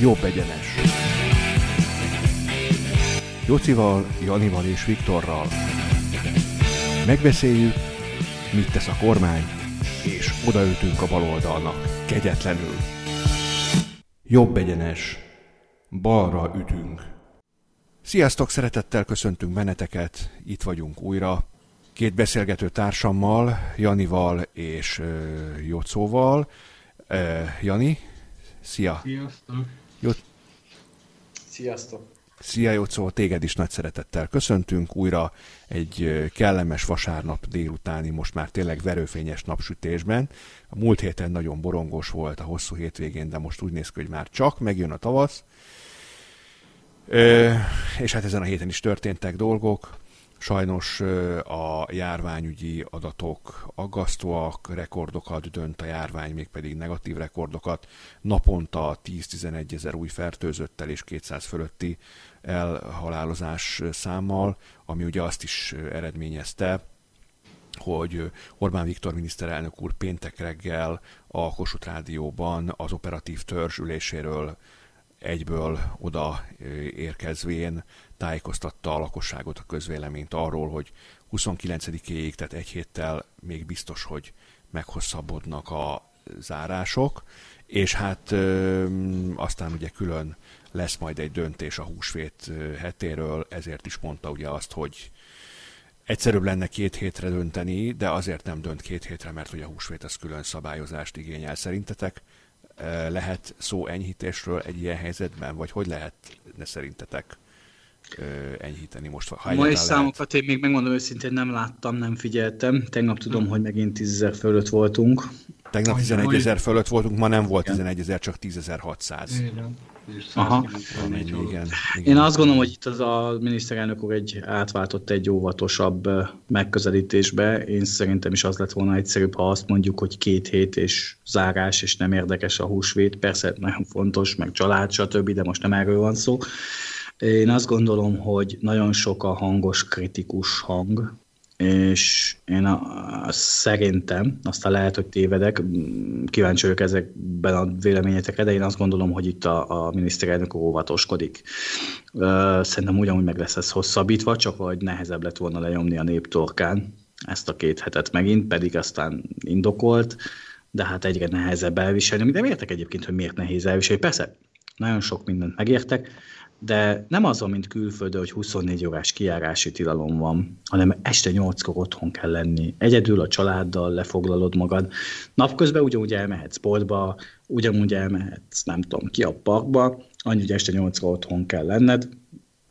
Jobb egyenes. Jocival, Janival és Viktorral. Megbeszéljük, mit tesz a kormány, és odaütünk a baloldalnak, kegyetlenül. Jobb egyenes. Balra ütünk. Sziasztok, szeretettel köszöntünk benneteket, itt vagyunk újra. Két beszélgető társammal, Janival és uh, Jocóval. Uh, Jani, szia! Sziasztok! Sziasztok! Szia Jocó, téged is nagy szeretettel köszöntünk újra egy kellemes vasárnap délutáni, most már tényleg verőfényes napsütésben. A múlt héten nagyon borongos volt a hosszú hétvégén, de most úgy néz ki, hogy már csak megjön a tavasz. Ö, és hát ezen a héten is történtek dolgok. Sajnos a járványügyi adatok aggasztóak, rekordokat dönt a járvány, mégpedig negatív rekordokat. Naponta 10-11 ezer új fertőzöttel és 200 fölötti elhalálozás számmal, ami ugye azt is eredményezte, hogy Orbán Viktor miniszterelnök úr péntek reggel a Kossuth Rádióban az operatív törzs üléséről egyből oda érkezvén tájékoztatta a lakosságot, a közvéleményt arról, hogy 29-éig, tehát egy héttel még biztos, hogy meghosszabbodnak a zárások, és hát ö, aztán ugye külön lesz majd egy döntés a húsvét hetéről, ezért is mondta ugye azt, hogy egyszerűbb lenne két hétre dönteni, de azért nem dönt két hétre, mert ugye a húsvét az külön szabályozást igényel szerintetek. Lehet szó enyhítésről egy ilyen helyzetben, vagy hogy lehetne szerintetek enyhíteni most? Ha Ma számokat én még megmondom őszintén nem láttam, nem figyeltem. Tegnap tudom, hmm. hogy megint 10 ezer fölött voltunk. Tegnap 11 ezer fölött voltunk, ma nem volt 11 ezer, csak 10.600. Igen. Aha. igen, igen. Én azt gondolom, hogy itt az a miniszterelnök úr egy átváltott egy óvatosabb megközelítésbe. Én szerintem is az lett volna egyszerűbb, ha azt mondjuk, hogy két hét és zárás, és nem érdekes a húsvét. Persze nagyon fontos, meg család, stb., de most nem erről van szó. Én azt gondolom, hogy nagyon sok a hangos kritikus hang, és én a, a, szerintem, aztán lehet, hogy tévedek, kíváncsi vagyok ezekben a véleményetekre, de én azt gondolom, hogy itt a, a miniszterelnök óvatoskodik. Szerintem ugyanúgy meg lesz ez hosszabbítva, csak hogy nehezebb lett volna lenyomni a néptorkán ezt a két hetet megint, pedig aztán indokolt, de hát egyre nehezebb elviselni. De értek egyébként, hogy miért nehéz elviselni. Persze, nagyon sok mindent megértek, de nem az mint külföldön, hogy 24 órás kijárási tilalom van, hanem este 8-kor otthon kell lenni. Egyedül a családdal lefoglalod magad. Napközben ugyanúgy elmehetsz sportba, ugyanúgy elmehetsz, nem tudom, ki a parkba, annyi, hogy este 8-kor otthon kell lenned.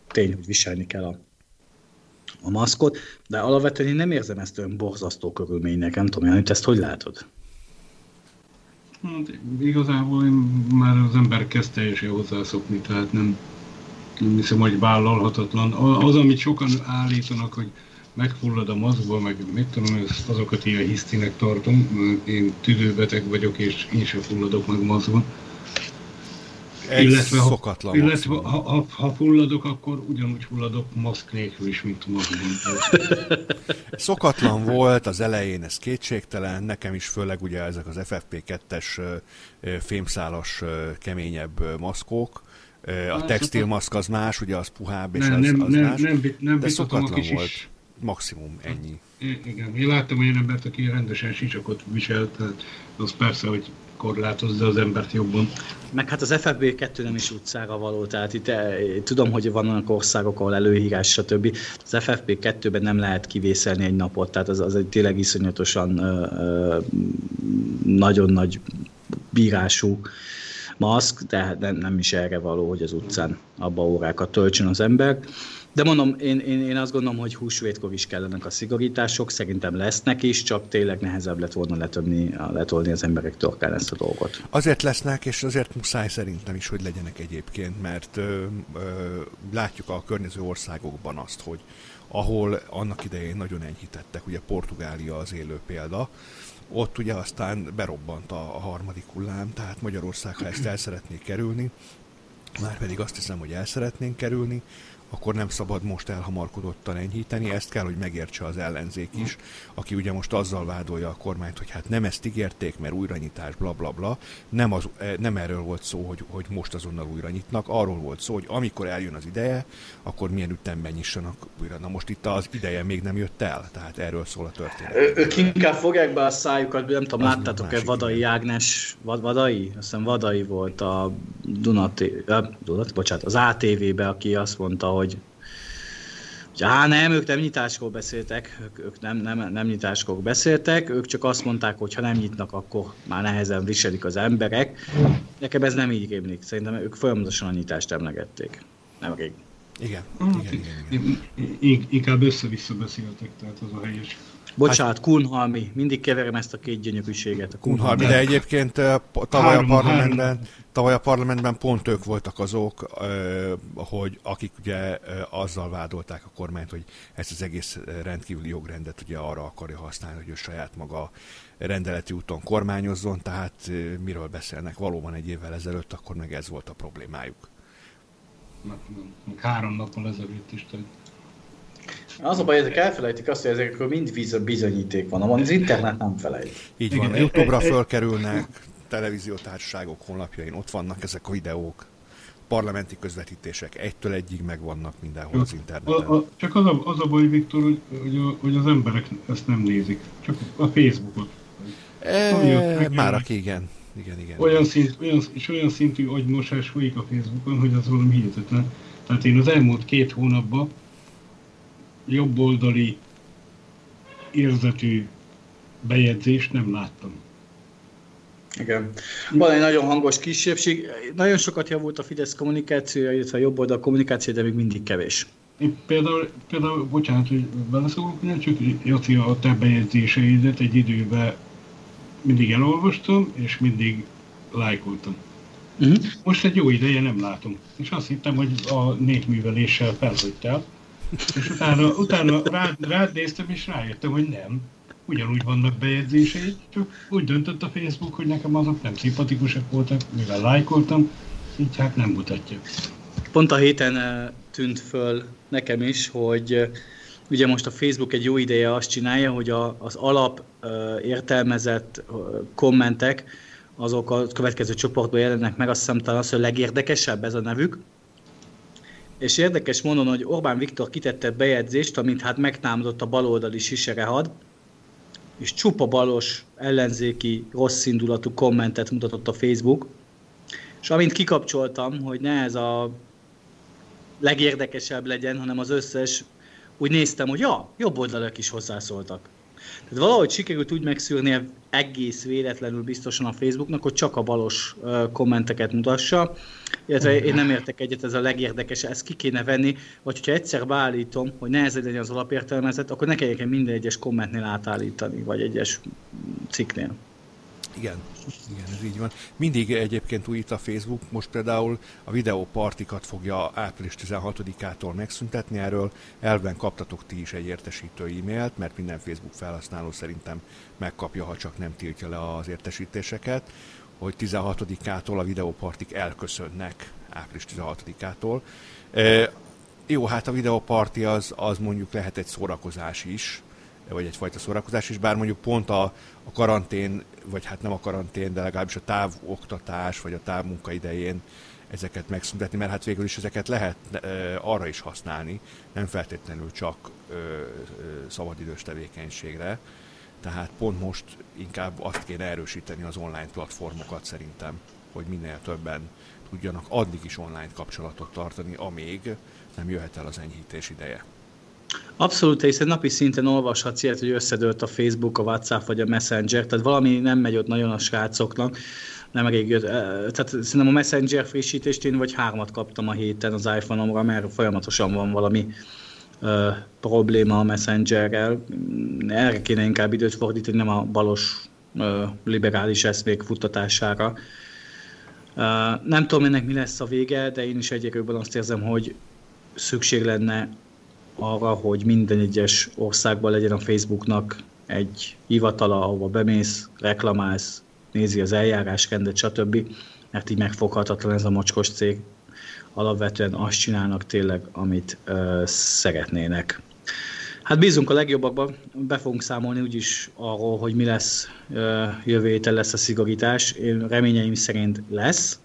Tény, hogy viselni kell a a maszkot, de alapvetően én nem érzem ezt olyan borzasztó körülménynek, nem tudom, hogy ezt hogy látod? Hát, igazából én már az ember kezd teljesen hozzászokni, tehát nem hiszem, hogy vállalhatatlan. Az, amit sokan állítanak, hogy megfullad a maszkba, meg mit tudom, azokat ilyen hisztinek tartom. Én tüdőbeteg vagyok, és én sem fulladok meg maszkba. Ez illetve, ha, illetve ha, ha, ha fulladok, akkor ugyanúgy fulladok maszk nélkül is, mint maszkban. szokatlan volt az elején, ez kétségtelen, nekem is főleg ugye ezek az FFP2-es fémszálas keményebb maszkok, a textilmaszk az más, ugye az puhább, és nem, az, nem, az nem, más. Nem, nem, nem de szokatlan volt. Is. Maximum ennyi. Igen, én láttam olyan embert, aki rendesen sicsakot viselt, tehát az persze, hogy korlátozza az embert jobban. Meg hát az FFB2 nem is utcára való, tehát itt eh, tudom, hogy vannak országok, ahol előhírás, stb. Az FFP2-ben nem lehet kivészelni egy napot, tehát az, az egy tényleg iszonyatosan ö, ö, nagyon nagy bírású maszk, de nem, is erre való, hogy az utcán abba órákat töltsön az ember. De mondom, én, én, én azt gondolom, hogy húsvétkor is kellenek a szigorítások, szerintem lesznek is, csak tényleg nehezebb lett volna letolni, letolni az emberek torkán ezt a dolgot. Azért lesznek, és azért muszáj szerintem is, hogy legyenek egyébként, mert ö, ö, látjuk a környező országokban azt, hogy ahol annak idején nagyon enyhítettek, ugye Portugália az élő példa, ott ugye aztán berobbant a, harmadik hullám, tehát Magyarország, ha ezt el szeretné kerülni, már pedig azt hiszem, hogy el szeretnénk kerülni, akkor nem szabad most elhamarkodottan enyhíteni, ezt kell, hogy megértse az ellenzék is, aki ugye most azzal vádolja a kormányt, hogy hát nem ezt ígérték, mert újranyitás, bla bla bla. Nem, az, eh, nem erről volt szó, hogy, hogy most azonnal újra nyitnak, arról volt szó, hogy amikor eljön az ideje, akkor milyen ütemben nyissanak újra. Na most itt az ideje még nem jött el, tehát erről szól a történet. ők inkább fogják be a szájukat, nem tudom, láttátok-e Vadai Ágnes, Vad, Vadai? Azt hiszem Vadai volt a Dunati, Dunati, bocsánat, az ATV-be, aki azt mondta, hogy Á, nem, ők nem nyitáskor beszéltek, ők, ők nem, nem, nem nyitáskor beszéltek, ők csak azt mondták, hogy ha nem nyitnak, akkor már nehezen viselik az emberek. Nekem ez nem így rémlik, szerintem ők folyamatosan a nyitást emlegették. Nem rég. Igen, igen, igen. igen. Inkább össze-vissza beszéltek, tehát az a helyes. Bocsánat, hát, Kunhalmi, mindig keverem ezt a két gyönyörűséget. A Kunhalmi, de egyébként tavaly a parlamentben, tavaly a parlamentben pont ők voltak azok, hogy akik ugye azzal vádolták a kormányt, hogy ezt az egész rendkívüli jogrendet ugye arra akarja használni, hogy ő saját maga rendeleti úton kormányozzon, tehát miről beszélnek valóban egy évvel ezelőtt, akkor meg ez volt a problémájuk. Három nappal ezelőtt is, tehát az a baj, ezek elfelejtik azt, hogy ezekről mind bizonyíték van, az internet nem felejt. Így van, Youtube-ra fölkerülnek, televíziótársaságok honlapjain ott vannak ezek a videók, parlamenti közvetítések egytől egyig megvannak mindenhol az interneten. A, a, csak az a, az a baj, Viktor, hogy, hogy, a, hogy az emberek ezt nem nézik, csak a Facebookot. E, már aki igen. Igen, igen. Olyan, szint, olyan, és olyan szintű agymosás folyik a Facebookon, hogy az valami hihetetlen. Tehát én az elmúlt két hónapban jobboldali érzetű bejegyzést nem láttam. Igen. Van egy nagyon hangos kisebbség. Nagyon sokat javult a Fidesz kommunikációja, illetve a jobb oldal kommunikáció, de még mindig kevés. Én például, például bocsánat, hogy beleszólok, csak Jaci, a te bejegyzéseidet egy időben mindig elolvastam, és mindig lájkoltam. Uh-huh. Most egy jó ideje nem látom. És azt hittem, hogy a népműveléssel felhagytál. És utána, utána rád, rád néztem, és rájöttem, hogy nem. Ugyanúgy vannak bejegyzései, csak úgy döntött a Facebook, hogy nekem azok nem szimpatikusak voltak, mivel lájkoltam, így hát nem mutatja. Pont a héten eh, tűnt föl nekem is, hogy eh, ugye most a Facebook egy jó ideje azt csinálja, hogy a, az alap eh, értelmezett kommentek, azok a következő csoportban jelennek meg, azt hiszem talán az, hogy legérdekesebb ez a nevük, és érdekes mondom, hogy Orbán Viktor kitette bejegyzést, amit hát megtámadott a baloldali siserehad, és csupa balos, ellenzéki, rossz indulatú kommentet mutatott a Facebook, és amint kikapcsoltam, hogy ne ez a legérdekesebb legyen, hanem az összes, úgy néztem, hogy ja, jobb oldalak is hozzászóltak. Tehát valahogy sikerült úgy megszűrni egész véletlenül biztosan a Facebooknak, hogy csak a balos kommenteket mutassa, illetve én nem értek egyet, ez a legérdekes, ezt ki kéne venni, vagy hogyha egyszer beállítom, hogy nehezebb legyen az alapértelmezet, akkor ne kelljen minden egyes kommentnél átállítani, vagy egyes cikknél. Igen, igen, ez így van. Mindig egyébként újít a Facebook, most például a videópartikat fogja április 16-ától megszüntetni, erről elven kaptatok ti is egy értesítő e-mailt, mert minden Facebook felhasználó szerintem megkapja, ha csak nem tiltja le az értesítéseket, hogy 16-ától a videópartik elköszönnek április 16-ától. E, jó, hát a videóparti az, az mondjuk lehet egy szórakozás is, vagy egyfajta szórakozás is, bár mondjuk pont a, a karantén, vagy hát nem a karantén, de legalábbis a távoktatás, vagy a távmunka idején ezeket megszüntetni, mert hát végül is ezeket lehet e, arra is használni, nem feltétlenül csak e, szabadidős tevékenységre. Tehát pont most inkább azt kéne erősíteni az online platformokat szerintem, hogy minél többen tudjanak addig is online kapcsolatot tartani, amíg nem jöhet el az enyhítés ideje. Abszolút, hiszen napi szinten olvashatsz ilyet, hogy összedőlt a Facebook, a WhatsApp vagy a Messenger, tehát valami nem megy ott nagyon a srácoknak, nem elég jött. Tehát szerintem a Messenger frissítést én vagy hármat kaptam a héten az iPhone-omra, mert folyamatosan van valami ö, probléma a Messengerrel. Erre kéne inkább időt fordítani, nem a balos ö, liberális eszmék futtatására. Ö, nem tudom ennek mi lesz a vége, de én is egyébként azt érzem, hogy szükség lenne arra, hogy minden egyes országban legyen a Facebooknak egy hivatala, ahova bemész, reklamálsz, nézi az eljárásrendet, stb. Mert így megfoghatatlan ez a mocskos cég. alapvetően azt csinálnak tényleg, amit ö, szeretnének. Hát bízunk a legjobbakban, be fogunk számolni úgyis arról, hogy mi lesz jövő héten lesz a szigorítás. Én reményeim szerint lesz,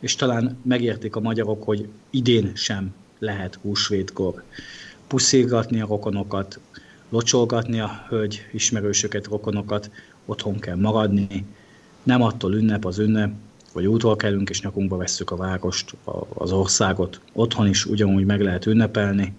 és talán megértik a magyarok, hogy idén sem lehet húsvétkor puszilgatni a rokonokat, locsolgatni a hölgy ismerősöket, rokonokat, otthon kell maradni, nem attól ünnep az ünnep, hogy útról kelünk és nyakunkba vesszük a várost, az országot. Otthon is ugyanúgy meg lehet ünnepelni,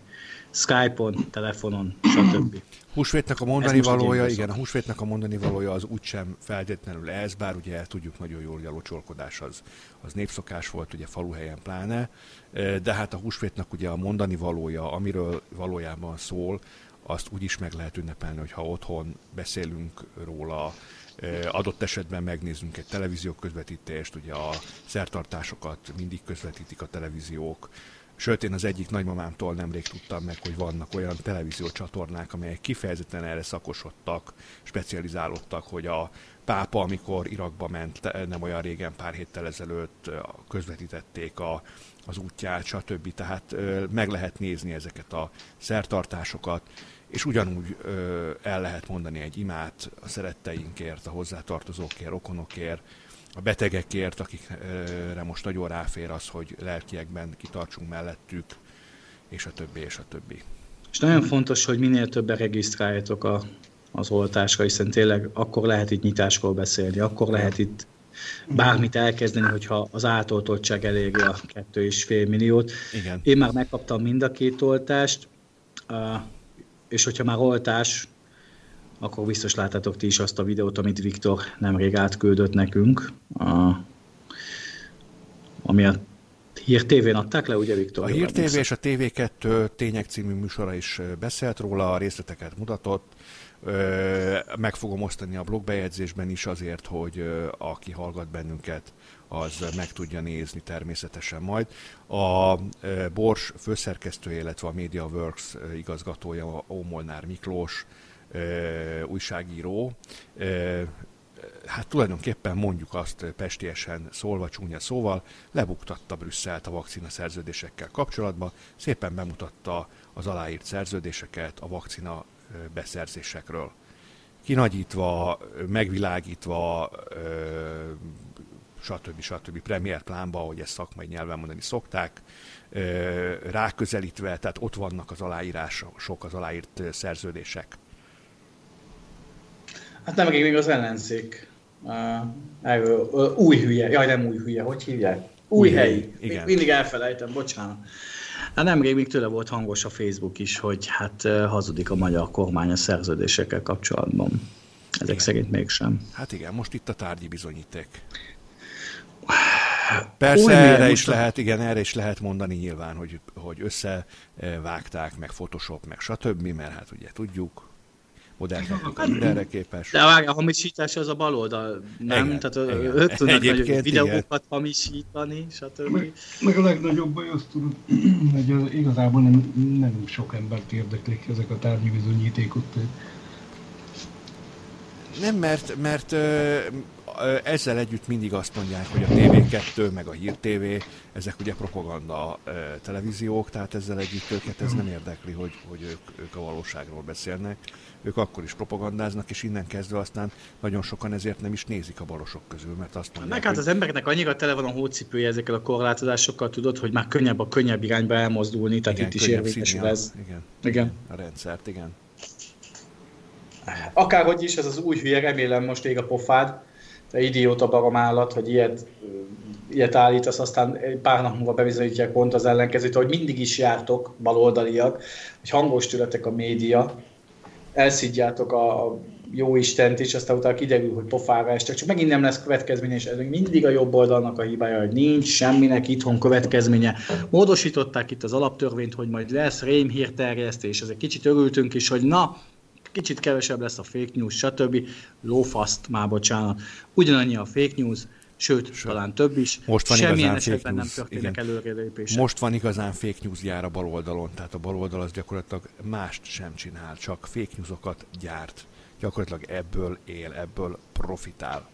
Skype-on, telefonon, stb. Húsvétnek a mondani valója, igen, a húsvétnek a mondani valója az úgysem feltétlenül ez, bár ugye tudjuk nagyon jól, hogy a locsolkodás az, az népszokás volt, ugye faluhelyen pláne, de hát a húsvétnek ugye a mondani valója, amiről valójában szól, azt úgy is meg lehet ünnepelni, hogyha otthon beszélünk róla, adott esetben megnézzünk egy televízió közvetítést, ugye a szertartásokat mindig közvetítik a televíziók, Sőt, én az egyik nagymamámtól nemrég tudtam meg, hogy vannak olyan televíziócsatornák, amelyek kifejezetten erre szakosodtak, specializálódtak, hogy a pápa, amikor Irakba ment nem olyan régen, pár héttel ezelőtt közvetítették a, az útját, stb. Tehát meg lehet nézni ezeket a szertartásokat, és ugyanúgy el lehet mondani egy imát a szeretteinkért, a hozzátartozókért, rokonokért, a betegekért, akikre most nagyon ráfér az, hogy lelkiekben kitartsunk mellettük, és a többi, és a többi. És nagyon fontos, hogy minél többen regisztráljatok a, az oltásra, hiszen tényleg akkor lehet itt nyitáskor beszélni, akkor lehet itt bármit elkezdeni, hogyha az átoltottság eléri a 2,5 milliót. Igen. Én már megkaptam mind a két oltást, és hogyha már oltás, akkor biztos láttátok ti is azt a videót, amit Viktor nemrég átküldött nekünk, a, ami a Hír TV-n adták le, ugye Viktor? A Hír TV és a TV2 Tények című műsora is beszélt róla, a részleteket mutatott. Meg fogom osztani a blogbejegyzésben is azért, hogy aki hallgat bennünket, az meg tudja nézni természetesen majd. A Bors főszerkesztője, illetve a MediaWorks igazgatója, Ómolnár Miklós, újságíró, hát tulajdonképpen mondjuk azt pestiesen szólva, csúnya szóval, lebuktatta Brüsszelt a vakcina szerződésekkel kapcsolatban, szépen bemutatta az aláírt szerződéseket a vakcina beszerzésekről. Kinagyítva, megvilágítva, stb. stb. Premier plánba, ahogy ezt szakmai nyelven mondani szokták, ráközelítve, tehát ott vannak az aláírások, az aláírt szerződések. Hát nem még az ellenzék. Uh, új hülye, jaj nem új hülye, hogy hívják? Új, új helyi. Igen. Mindig elfelejtem, bocsánat. Hát nemrég még tőle volt hangos a Facebook is, hogy hát hazudik a magyar kormány a szerződésekkel kapcsolatban. Ezek igen. szerint mégsem. Hát igen, most itt a tárgyi bizonyíték. Persze Új, erre is lehet, igen, erre is lehet mondani nyilván, hogy, hogy összevágták, meg Photoshop, meg stb., mert hát ugye tudjuk, modern technika mindenre képes. De várj, a hamisítás az a bal oldal, nem? Igen, Tehát ők tudnak nagy videókat igen. hamisítani, stb. Meg, meg a legnagyobb baj azt tudod, hogy igazából nem, nem sok embert érdeklik ezek a tárgyi bizonyítékok. Nem, mert, mert ezzel együtt mindig azt mondják, hogy a TV2 meg a Hír TV, ezek ugye propaganda televíziók, tehát ezzel együtt őket ez nem érdekli, hogy, hogy ők, ők a valóságról beszélnek. Ők akkor is propagandáznak, és innen kezdve aztán nagyon sokan ezért nem is nézik a balosok közül, mert azt mondják, Meg hát hogy... az embereknek annyira tele van a hócipője ezekkel a korlátozásokkal, tudod, hogy már könnyebb a könnyebb irányba elmozdulni, tehát igen, itt is érvényesül ez. Igen, igen. A rendszert, igen. Akárhogy is, ez az új hülye, remélem most ég a pofád, idióta baromállat, hogy ilyet, ilyet állítasz, aztán pár nap múlva bebizonyítják pont az ellenkezőt, hogy mindig is jártok, baloldaliak, hogy hangos tületek a média, elszidjátok a jó Istent is, aztán utána kiderül, hogy pofára estek, csak megint nem lesz következménye, és ez mindig a jobb oldalnak a hibája, hogy nincs semminek itthon következménye. Módosították itt az alaptörvényt, hogy majd lesz rémhírterjesztés, ezek kicsit örültünk is, hogy na, kicsit kevesebb lesz a fake news, stb. Lófaszt, már bocsánat. Ugyanannyi a fake news, sőt, sőt, talán több is. Most van Semmilyen esetben news, nem történik előrelépések. Most van igazán fake news gyár a baloldalon, tehát a baloldal az gyakorlatilag mást sem csinál, csak fake newsokat gyárt. Gyakorlatilag ebből él, ebből profitál.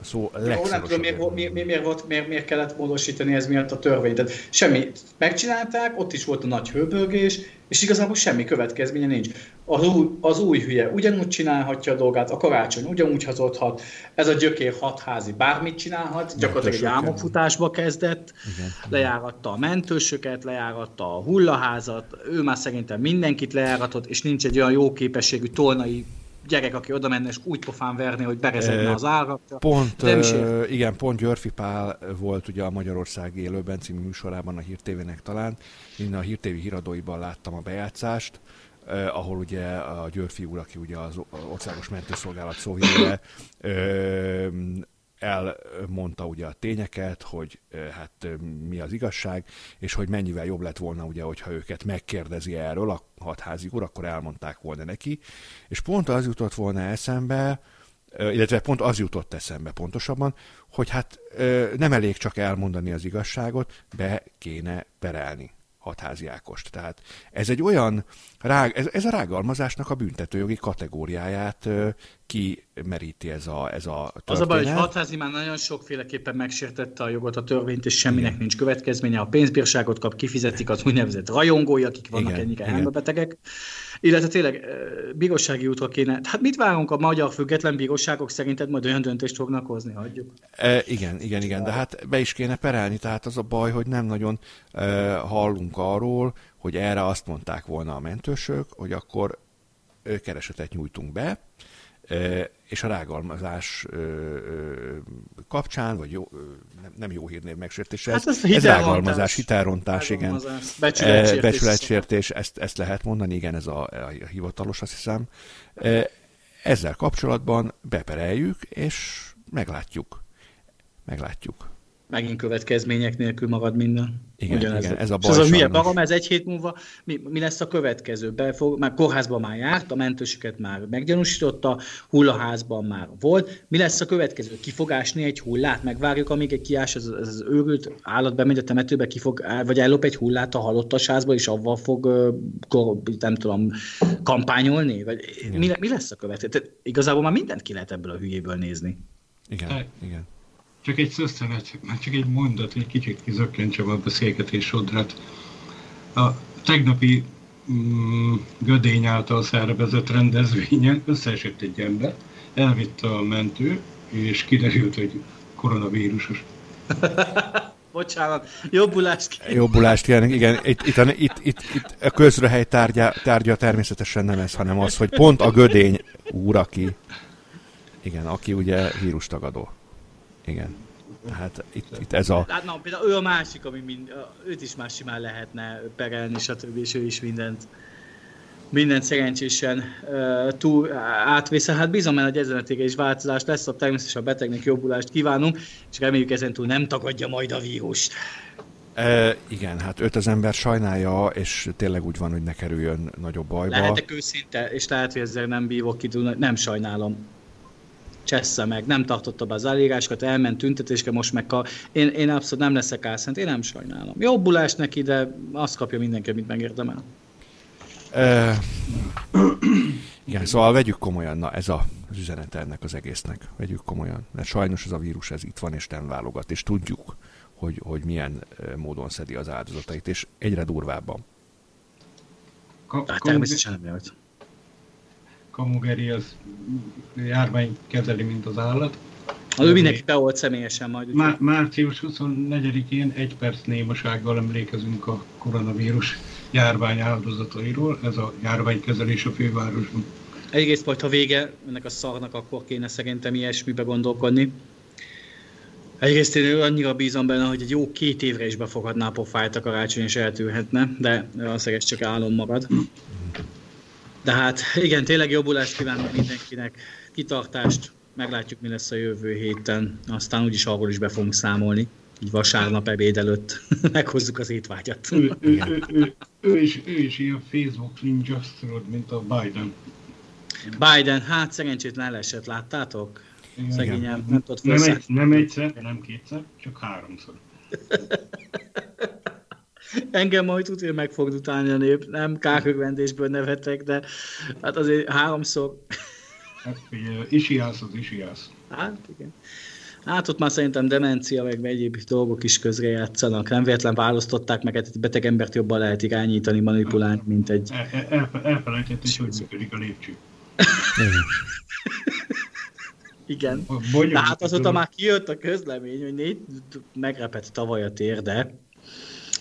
Szó nem tudom, miért, miért, miért, volt, miért, miért kellett módosítani ez miatt a törvényt. Tehát semmi megcsinálták, ott is volt a nagy hőbörgés, és igazából semmi következménye nincs. Az új, az új hülye ugyanúgy csinálhatja a dolgát, a karácsony ugyanúgy hazudhat, ez a gyökér hatházi bármit csinálhat, gyakorlatilag egy álmokfutásba kezdett, Igen. lejáratta a mentősöket, lejáratta a hullaházat, ő már szerintem mindenkit lejáratott, és nincs egy olyan jó képességű tolnai gyerek, aki oda menne és úgy pofán verni, hogy berezedne az ára. Pont, uh, igen, pont Györfi Pál volt ugye a Magyarország élőben című műsorában a Hír TV-nek talán. Én a Hír TV híradóiban láttam a bejátszást, Uh, ahol ugye a Györfi úr, aki ugye az országos mentőszolgálat szóhíre, uh, elmondta ugye a tényeket, hogy hát mi az igazság, és hogy mennyivel jobb lett volna, ugye, hogyha őket megkérdezi erről a hatházi úr, akkor elmondták volna neki. És pont az jutott volna eszembe, illetve pont az jutott eszembe pontosabban, hogy hát nem elég csak elmondani az igazságot, be kéne perelni hatházi Ákost. Tehát ez egy olyan, rág, ez, ez a rágalmazásnak a büntetőjogi kategóriáját kimeríti ez a, ez a történet. Az a baj, hogy hatházi már nagyon sokféleképpen megsértette a jogot, a törvényt, és semminek Igen. nincs következménye. A pénzbírságot kap, kifizetik az úgynevezett rajongói, akik vannak ennyire elmebetegek. Illetve tényleg bírósági útra kéne. Hát mit várunk a magyar független bíróságok szerinted majd olyan döntést fognak hozni, hagyjuk? E, igen, igen, igen, de hát be is kéne perelni, tehát az a baj, hogy nem nagyon e, hallunk arról, hogy erre azt mondták volna a mentősök, hogy akkor keresetet nyújtunk be, és a rágalmazás kapcsán, vagy jó, nem jó hírnév megsértése, hát ez, ez rágalmazás, hitelrontás, igen, becsületsértés, becsületsértés ezt, ezt lehet mondani, igen, ez a, a hivatalos, azt hiszem. Ezzel kapcsolatban bepereljük, és meglátjuk. Meglátjuk megint következmények nélkül marad minden. Igen, Ugyanez igen ez a baj. Szóval milyen magam, ez egy hét múlva, mi, mi lesz a következő? Befog, már kórházban már járt, a mentősöket már meggyanúsította, hullaházban már volt. Mi lesz a következő? Kifogásni egy hullát? Megvárjuk, amíg egy kiás, az, az, az őrült állat bemegy a temetőbe, kifog, vagy ellop egy hullát a halottas házba, és avval fog, nem tudom, kampányolni? Vagy mi, mi, lesz a következő? Tehát igazából már mindent ki lehet ebből a hülyéből nézni. Igen, igen. Csak egy szösszenet, csak egy mondat, egy kicsit kizökkentsem a beszélgetés sodrát. A tegnapi mm, Gödény által szervezett rendezvényen összeesett egy ember, elvitte a mentő, és kiderült, hogy koronavírusos. Bocsánat, jobbulást kérünk. Jobbulást kérünk, igen. Itt, itt, a, itt, itt, itt a közrehely tárgya, tárgya természetesen nem ez, hanem az, hogy pont a gödény úr, aki, igen, aki ugye vírustagadó. Igen. Tehát itt, itt ez a... Hát na, például ő a másik, ami mind, őt is már simán lehetne perelni, stb. és ő is mindent mindent szerencsésen uh, túl átvész. Hát bízom mert hogy ezen a is változás lesz, a természetesen a betegnek jobbulást kívánunk, és reméljük ezen túl nem tagadja majd a vírust. E, igen, hát őt az ember sajnálja, és tényleg úgy van, hogy ne kerüljön nagyobb bajba. Lehetek őszinte, és lehet, hogy ezzel nem bívok ki, nem sajnálom csessze meg, nem tartotta be az elírásokat, elment tüntetésre, most meg ka... én, én abszolút nem leszek álszent, én nem sajnálom. Jobbulás neki, de azt kapja mindenki, amit megérdemel. E, igen, szóval vegyük komolyan, na ez a, az üzenet ennek az egésznek. Vegyük komolyan, mert sajnos ez a vírus ez itt van, és nem válogat, és tudjuk, hogy, hogy milyen módon szedi az áldozatait, és egyre durvábban. Ka- hát természetesen nem lehet. Kamugeri az járvány kezeli, mint az állat. Az ő mindenki beolt személyesen majd. Má- március 24-én egy perc némasággal emlékezünk a koronavírus járvány áldozatairól. Ez a járványkezelés a fővárosban. Egyrészt majd, ha vége ennek a szarnak, akkor kéne szerintem ilyesmibe gondolkodni. Egyrészt én annyira bízom benne, hogy egy jó két évre is befogadná a pofájt a karácsony, és eltűrhetne, de az ez csak álom marad. De hát igen, tényleg jobbulást kívánok mindenkinek, kitartást, meglátjuk, mi lesz a jövő héten, aztán úgyis arról is be fogunk számolni, így vasárnap ebéd előtt meghozzuk az étvágyat. Ő, ő, ő, ő, ő, is, ő is ilyen Facebook ninja mint a Biden. Biden, hát szerencsétlen leesett, láttátok? Szegényem, nem tudott nem, egy, nem egyszer, nem kétszer, csak háromszor. Engem majd tudja meg fog utálni a nép, nem kárhögvendésből nevetek, de hát azért háromszor... Hát, Isiász az Isiász. Hát igen. Hát ott már szerintem demencia, meg egyéb dolgok is közre játszanak. Nem véletlen választották meg, hát beteg embert jobban lehet irányítani, manipulálni, mint egy... El, el, elfelejtették, hogy működik a lépcső. Igen. De hát azóta már kijött a közlemény, hogy négy megrepett tavaly a térde,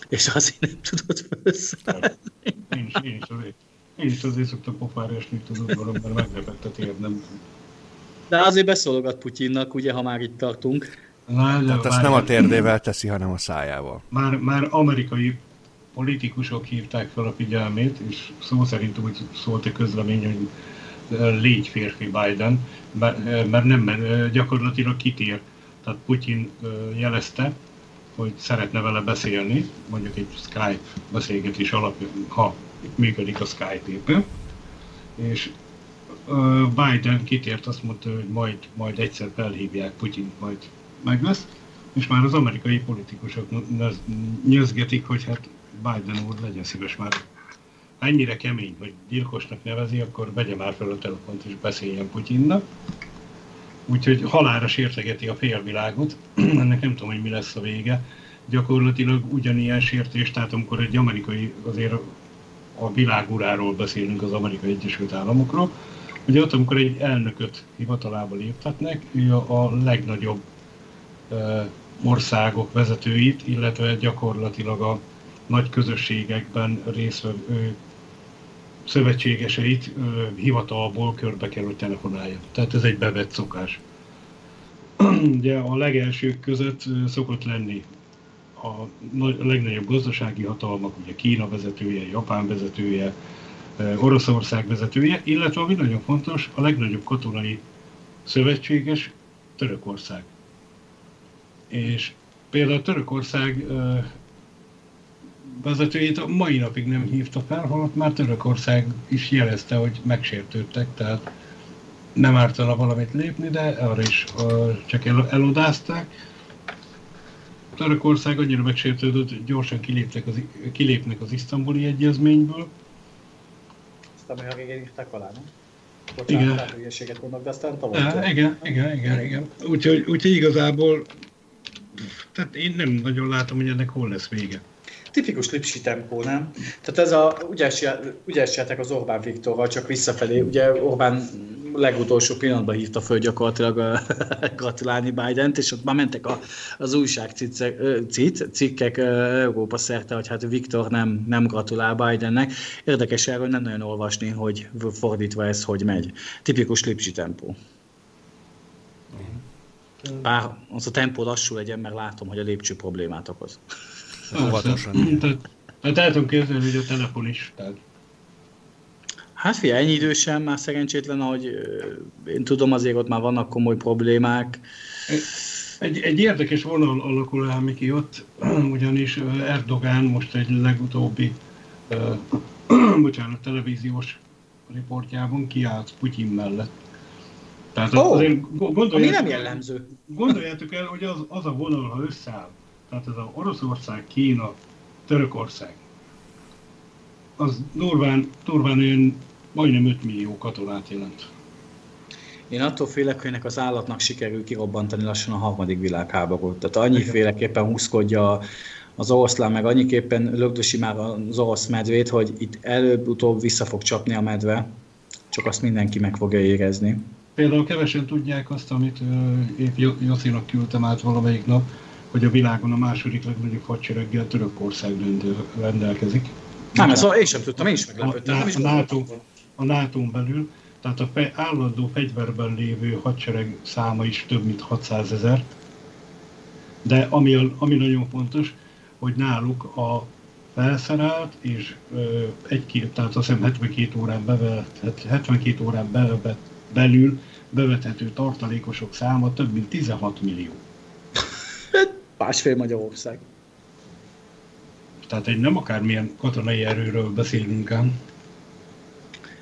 és azért nem tudott felszállni. Én is, én is, azért, én is azért szoktam pofára esni, tudod, mert megrepett a térdem. De azért beszólogat Putyinnak, ugye, ha már itt tartunk. Na, Tehát ezt nem a térdével teszi, hanem a szájával. Már, már amerikai politikusok hívták fel a figyelmét, és szó szerint úgy szólt a közlemény, hogy légy férfi Biden, mert nem, mert gyakorlatilag kitér. Tehát Putyin jelezte, hogy szeretne vele beszélni, mondjuk egy Skype beszélgetés alapján, ha működik a Skype éppen, és Biden kitért, azt mondta, hogy majd, majd egyszer felhívják Putyin, majd meg lesz, és már az amerikai politikusok nyözgetik, hogy hát Biden úr legyen szíves már. Ennyire kemény, hogy gyilkosnak nevezi, akkor vegye már fel a telefont és beszéljen Putyinnak. Úgyhogy halára sértegeti a félvilágot, ennek nem tudom, hogy mi lesz a vége. Gyakorlatilag ugyanilyen sértés, tehát amikor egy amerikai, azért a világuráról beszélünk az Amerikai Egyesült Államokról, Ugye ott, amikor egy elnököt hivatalába léptetnek, ő a, legnagyobb országok vezetőit, illetve gyakorlatilag a nagy közösségekben részvevő szövetségeseit hivatalból körbe kell, hogy telefonálja. Tehát ez egy bevett szokás. Ugye a legelsők között szokott lenni a legnagyobb gazdasági hatalmak, ugye Kína vezetője, Japán vezetője, Oroszország vezetője, illetve ami nagyon fontos, a legnagyobb katonai szövetséges Törökország. És például Törökország vezetőjét a mai napig nem hívta fel, holott már Törökország is jelezte, hogy megsértődtek, tehát nem ártana valamit lépni, de arra is csak el, elodázták. Törökország annyira megsértődött, gyorsan kiléptek az, kilépnek az isztambuli egyezményből, azt, ami a végén írták alá, nem? Bocsánat, igen. hülyeséget mondok, de aztán tavaly. Ja, igen, igen, igen, igen. Úgyhogy, úgyhogy igazából tehát én nem nagyon látom, hogy ennek hol lesz vége. Tipikus lipsi tempó, nem? Tehát ez a ügyes, ügyes játék az Orbán Viktorral, csak visszafelé. Ugye Orbán legutolsó pillanatban hívta föl gyakorlatilag gratulálni Biden-t, és ott már mentek a, az újság cic, cikkek Európa szerte, hogy hát Viktor nem, nem gratulál Bidennek. Érdekes erről nem nagyon olvasni, hogy fordítva ez hogy megy. Tipikus lipsi tempó. Bár az a tempó lassú legyen, mert látom, hogy a lépcső problémát okoz. Óvatosan. Tehát el tudom képzelni, hogy a telefon is. Hát figyelj, ennyi idősen már szerencsétlen, ahogy én tudom, azért ott már vannak komoly problémák. Egy, egy érdekes vonal alakul el, Miki, ott, ugyanis Erdogán most egy legutóbbi, uh, bocsánat, televíziós riportjában kiállt Putyin mellett. Tehát oh, azért ami nem jellemző. Gondoljátok el, hogy az, az a vonal, ha összeáll, tehát ez a Oroszország, Kína, Törökország, az durván, durván olyan majdnem 5 millió katonát jelent. Én attól félek, hogy ennek az állatnak sikerül kirobbantani lassan a harmadik világháborút. Tehát annyiféleképpen húzkodja az oroszlán, meg annyiképpen lögdösi már az orosz medvét, hogy itt előbb-utóbb vissza fog csapni a medve, csak azt mindenki meg fogja érezni. Például kevesen tudják azt, amit épp Jocinak küldtem át valamelyik nap, hogy a világon a második legnagyobb hadsereggel Törökország rendelkezik. Nem, ez én sem tudtam, én is meglepődtem. A, a, NATO, a nato belül, tehát a fe, állandó fegyverben lévő hadsereg száma is több mint 600 ezer. De ami, ami nagyon fontos, hogy náluk a felszerelt és ö, egy tehát azt hiszem 72 órán, bevet, 72 órán bevet, belül bevethető tartalékosok száma több mint 16 millió. Másfél Magyarország. Tehát egy nem akármilyen katonai erőről beszélünk ám.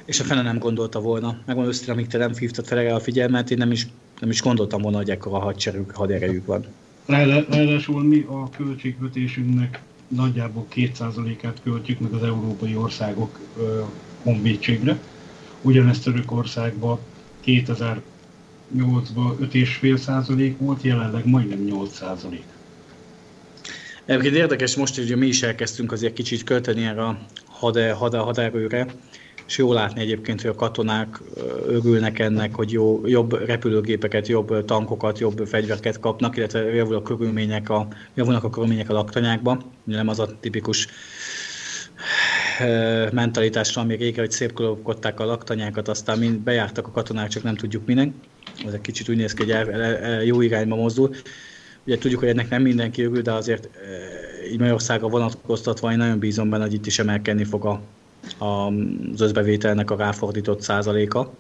És a fene nem gondolta volna. Megmondom őszintén, amíg te nem hívtad fel a figyelmet, én nem is, nem is gondoltam volna, hogy ekkora hadsereg, haderejük van. Ráadásul mi a költségvetésünknek nagyjából 2%-át költjük meg az európai országok honvédségre. Ugyanezt Törökországban 2000 2008-ban 5,5 százalék volt, jelenleg majdnem 8 százalék. Egyébként érdekes most, hogy mi is elkezdtünk azért kicsit költeni erre a hader, hader, haderőre, és jó látni egyébként, hogy a katonák örülnek ennek, hogy jó, jobb repülőgépeket, jobb tankokat, jobb fegyverket kapnak, illetve javul a körülmények a, javulnak a körülmények a laktanyákban. Nem az a tipikus mentalitásra, ami régen, hogy szép a laktanyákat, aztán mind bejártak a katonák, csak nem tudjuk minek. Ez egy kicsit úgy néz ki, hogy el, el, el, jó irányba mozdul. Ugye tudjuk, hogy ennek nem mindenki örül, de azért így Magyarországra vonatkoztatva én nagyon bízom benne, hogy itt is emelkedni fog a, a, az összbevételnek a ráfordított százaléka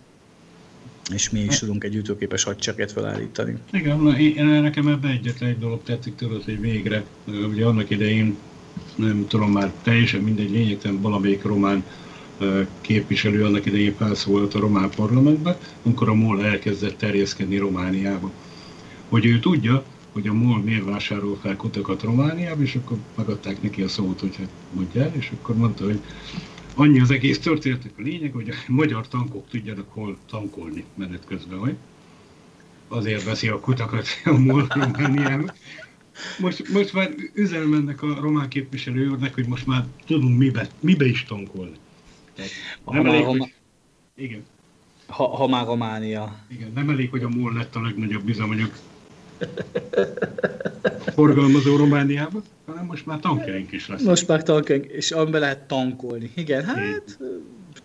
és mi is tudunk egy ütőképes hadsereget felállítani. Igen, na, én, nekem ebben egyetlen egy dolog tetszik tudod, hogy végre, ugye annak idején nem tudom már teljesen mindegy, lényegtelen valamelyik román képviselő annak idején felszólalt a román parlamentbe, amikor a MOL elkezdett terjeszkedni Romániába. Hogy ő tudja, hogy a MOL miért vásárol fel kutakat Romániába, és akkor megadták neki a szót, hogy hát mondja és akkor mondta, hogy annyi az egész történetnek a lényeg, hogy a magyar tankok tudjanak hol tankolni menet közben, hogy azért veszi a kutakat a MOL Romániába. Most, most már üzenem ennek a román képviselőnek, hogy most már tudunk mibe, mibe is tankolni. nem elég, hogy... Igen. Ha, ha már Románia. Igen, nem elég, hogy a MOL lett a legnagyobb üzemanyag forgalmazó Romániában, hanem most már tankjaink is lesz. Most már tankjaink, és amiben lehet tankolni. Igen, hát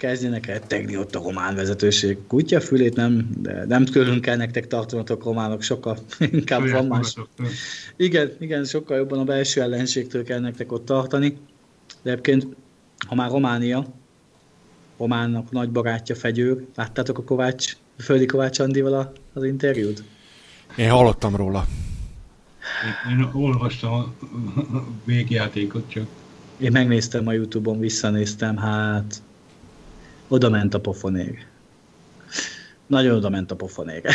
kezdjenek el tegni ott a román vezetőség. Kutya fülét nem, de nem külön kell nektek tartanatok románok, sokkal inkább van más. Igen, igen, sokkal jobban a belső ellenségtől kell nektek ott tartani. De egyébként, ha már Románia, Románnak nagy barátja Fegyőr, láttátok a Kovács, Földi Kovács Andival az interjút? Én hallottam róla. Én, én olvastam a végjátékot csak. Én megnéztem a Youtube-on, visszanéztem, hát oda ment a pofonér. Nagyon oda ment a pofonér.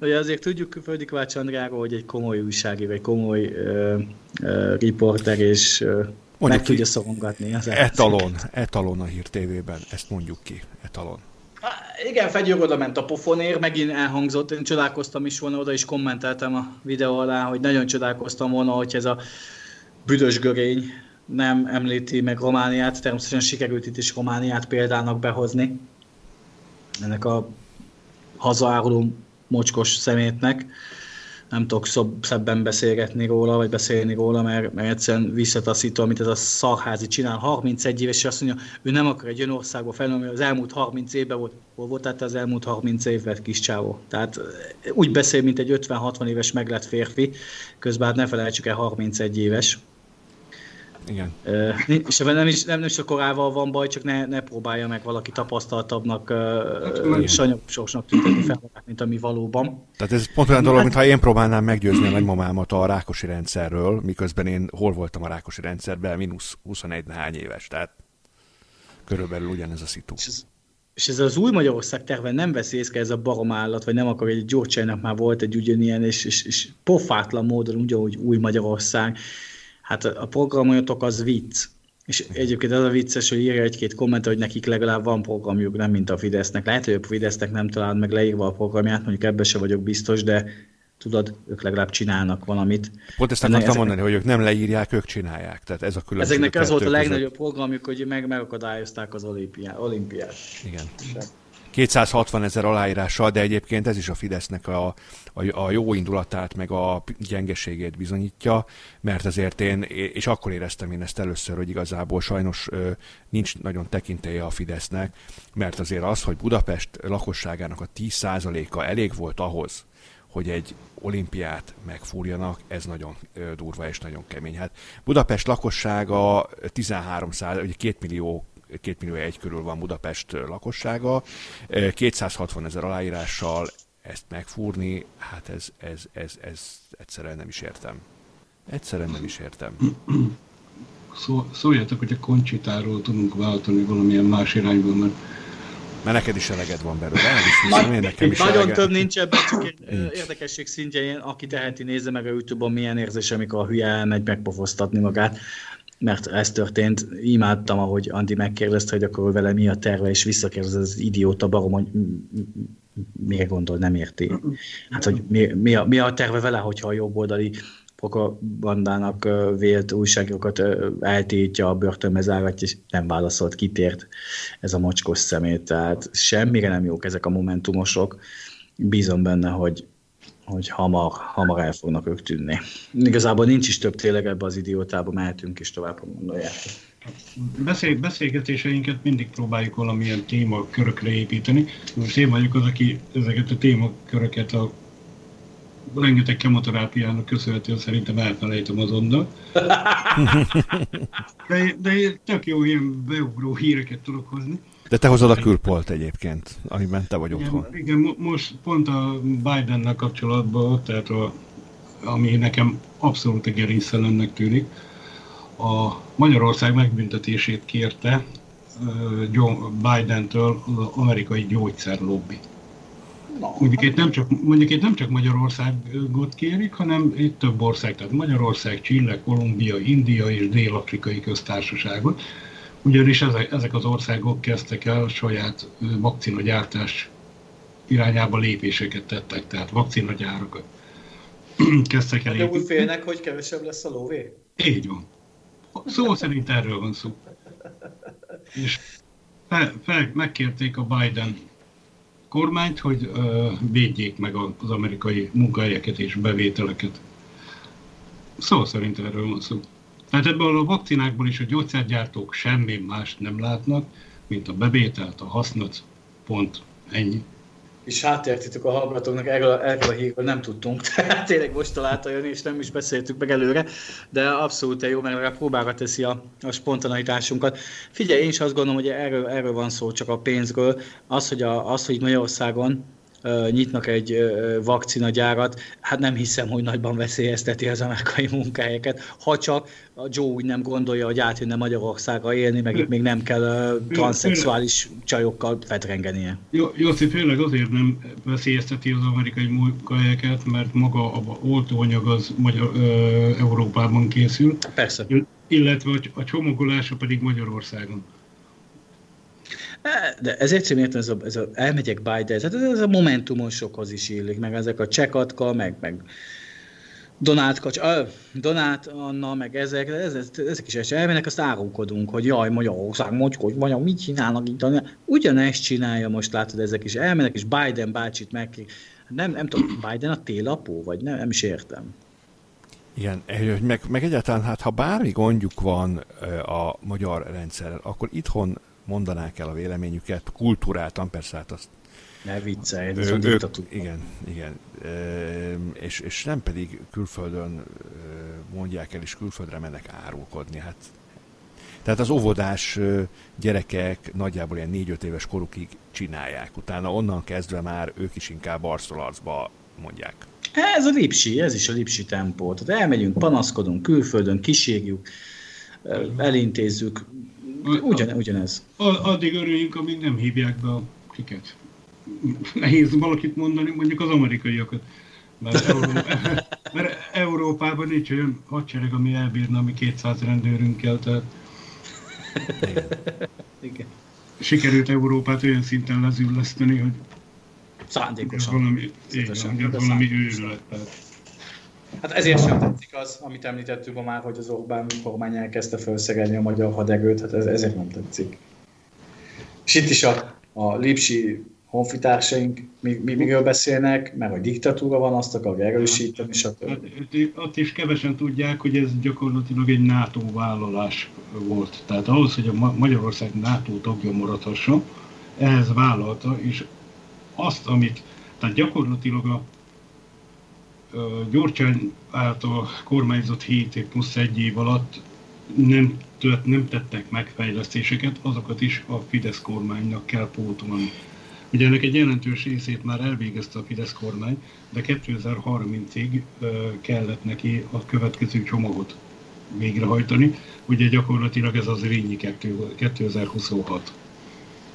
Ugye azért tudjuk Földi Kovács Andráról, hogy egy komoly újságíró, egy komoly uh, uh, riporter, és uh, meg tudja szorongatni az Etalon, etalon a hír tévében, ezt mondjuk ki, etalon. Igen, Fegyőr oda ment a pofonér, megint elhangzott, én csodálkoztam is volna, oda is kommenteltem a videó alá, hogy nagyon csodálkoztam volna, hogy ez a büdös görény nem említi meg Romániát, természetesen sikerült itt is Romániát példának behozni. Ennek a hazaáruló mocskos szemétnek nem tudok szob, szebben beszélgetni róla, vagy beszélni róla, mert, mert egyszerűen visszataszító, amit ez a szarházi csinál. 31 éves, és azt mondja, ő nem akar egy olyan országba felnőni, az elmúlt 30 évben volt. Hol volt tehát az elmúlt 30 évben kis csávó? Tehát úgy beszél, mint egy 50-60 éves meglett férfi, közben hát ne felejtsük el 31 éves. Igen. És nem is, nem, is a korával van baj, csak ne, ne próbálja meg valaki tapasztaltabbnak, hát, sanyabb tüntetni fel, mint ami valóban. Tehát ez pont olyan dolog, mintha én próbálnám meggyőzni a nagymamámat a rákosi rendszerről, miközben én hol voltam a rákosi rendszerben, mínusz 21 hány éves, tehát körülbelül ugyanez a szitu. És ez, és ez az új Magyarország terve nem veszi észre ez a baromállat, vagy nem akar, egy Gyurcsánynak már volt egy ugyanilyen, és, és, és pofátlan módon ugyanúgy új Magyarország Hát a programotok az vicc. És egyébként az a vicces, hogy írja egy-két komment, hogy nekik legalább van programjuk, nem mint a Fidesznek. Lehet, hogy a Fidesznek nem talál meg leírva a programját, mondjuk ebbe se vagyok biztos, de tudod, ők legalább csinálnak valamit. Pont ezt akartam ezek... mondani, hogy ők nem leírják, ők csinálják. Tehát ez a különbség. Ezeknek az volt a legnagyobb programjuk, hogy meg megakadályozták az olimpiát. olimpiát. Igen. 260 ezer aláírással, de egyébként ez is a Fidesznek a, a, a jó indulatát, meg a gyengeségét bizonyítja, mert azért én, és akkor éreztem én ezt először, hogy igazából sajnos nincs nagyon tekintélye a Fidesznek, mert azért az, hogy Budapest lakosságának a 10%-a elég volt ahhoz, hogy egy olimpiát megfúrjanak, ez nagyon durva és nagyon kemény. Hát Budapest lakossága 13 száz, ugye 2 millió 2 millió egy körül van Budapest lakossága, 260 ezer aláírással ezt megfúrni, hát ez, ez, ez, ez egyszerűen nem is értem. Egyszerűen nem is értem. Szó, szóljatok, hogy a koncsitáról tudunk váltani valamilyen más irányban, mert mert neked is eleged van belőle, elviszem, én nekem is Nagyon eleged. több nincs ebben, csak egy érdekesség szintjén, aki teheti, nézze meg a Youtube-on, milyen érzés, amikor a hülye elmegy megpofoztatni magát mert ez történt. Imádtam, ahogy Andi megkérdezte, hogy akkor vele mi a terve, és visszakérdezte az idióta barom, hogy mire gondol, nem érti. Hát, hogy mi, mi, a, mi a terve vele, hogyha a jobboldali propagandának vélt újságokat eltétja, a börtönbe záratja, és nem válaszolt, kitért ez a mocskos szemét. Tehát semmire nem jók ezek a momentumosok. Bízom benne, hogy, hogy hamar, hamar el fognak ők tűnni. Igazából nincs is több tényleg ebbe az idiótába, mehetünk is tovább, ha gondolják. Beszél, beszélgetéseinket mindig próbáljuk valamilyen témakörökre építeni. Most én vagyok az, aki ezeket a témaköröket a rengeteg kemoterápiának köszönhetően szerintem elfelejtem azonnal. De, de tök jó ilyen beugró híreket tudok hozni. De te hozod a külpolt egyébként, amiben te vagy igen, otthon. Igen, most pont a Bidennel kapcsolatban, tehát a, ami nekem abszolút a gerincszelennek tűnik, a Magyarország megbüntetését kérte John Biden-től az amerikai gyógyszerlobbi. Mondjuk itt, nem csak, mondjuk itt nem csak Magyarországot kérik, hanem itt több ország, tehát Magyarország, Chile, Kolumbia, India és Dél-Afrikai köztársaságot, ugyanis ezek, ezek az országok kezdtek el saját vakcinagyártás irányába lépéseket tettek, tehát vakcinagyárakat kezdtek el. De úgy félnek, hogy kevesebb lesz a lóvé? Így van. Szó szerint erről van szó. És fel, fel, megkérték a Biden kormányt, hogy uh, védjék meg az amerikai munkahelyeket és bevételeket. Szó szerint erről van szó. Tehát ebből a vakcinákból is a gyógyszergyártók semmi mást nem látnak, mint a bevételt, a hasznot, pont ennyi és hátértitük a hallgatóknak, erről, erről a hírről nem tudtunk, tehát tényleg most találta jönni, és nem is beszéltük meg előre, de abszolút jó, mert próbára teszi a, a spontaneitásunkat. Figyelj, én is azt gondolom, hogy erről, erről van szó, csak a pénzről. Az, hogy, a, az, hogy Magyarországon nyitnak egy vakcinagyárat, hát nem hiszem, hogy nagyban veszélyezteti az amerikai munkahelyeket, ha csak a Joe úgy nem gondolja, hogy átjönne Magyarországra élni, meg itt még nem kell transzexuális csajokkal fetrengenie. Jó, Jóci, főleg azért nem veszélyezteti az amerikai munkahelyeket, mert maga a oltóanyag az Magyar, ö, Európában készül. Persze. Illetve a csomagolása pedig Magyarországon. De sem értem, ez a, ez a elmegyek Biden, hát ez, ez a momentumosokhoz is illik, meg ezek a csekatka, meg, meg Donát, Kacs, uh, Donát Anna, meg ezek, ez, ez, ezek is elmennek, azt árulkodunk, hogy jaj, Magyarország, hogy vagy mit csinálnak itt? Ugyanezt csinálja most, látod, ezek is elmennek, és Biden bácsit meg... Nem, nem tudom, Biden a télapó, vagy nem, nem is értem. Igen, meg, meg egyáltalán, hát ha bármi gondjuk van a magyar rendszerrel, akkor itthon mondanák el a véleményüket, kultúráltan, persze hát azt ne viccelj, ez ő, ők, Igen, igen. E, és, és nem pedig külföldön mondják el, és külföldre mennek árulkodni. Hát, tehát az óvodás gyerekek nagyjából ilyen 4-5 éves korukig csinálják. Utána onnan kezdve már ők is inkább arcolarcba mondják. Ez a lipsi, ez is a lipsi tempó. Tehát elmegyünk, panaszkodunk külföldön, kísérjük, elintézzük, Ugyan, ugyanez. Addig örüljünk, amíg nem hívják be a kiket. Nehéz valakit mondani, mondjuk az amerikaiakat. Mert, Euró... mert Európában nincs olyan hadsereg, ami elbírna mi 200 rendőrünkkel, tehát Igen. sikerült Európát olyan szinten lezülleszteni, hogy Szándékosan. Valami, igen, valami őrület. Tehát. Hát ezért sem tetszik az, amit említettük már, hogy az Orbán kormány elkezdte felszegelni a magyar hadegőt, hát ez, ezért nem tetszik. És itt is a, a lipsi honfitársaink mi, mi, miről beszélnek, mert hogy diktatúra van, azt akar erősíteni, stb. Hát, ott is kevesen tudják, hogy ez gyakorlatilag egy NATO vállalás volt. Tehát ahhoz, hogy a Magyarország NATO tagja maradhasson, ehhez vállalta, és azt, amit, tehát gyakorlatilag a Gyurcsány által kormányzott 7 év plusz egy év alatt nem, tört, nem tettek meg fejlesztéseket, azokat is a Fidesz kormánynak kell pótolni. Ugye ennek egy jelentős részét már elvégezte a Fidesz kormány, de 2030-ig kellett neki a következő csomagot végrehajtani. Ugye gyakorlatilag ez az Rényi 2026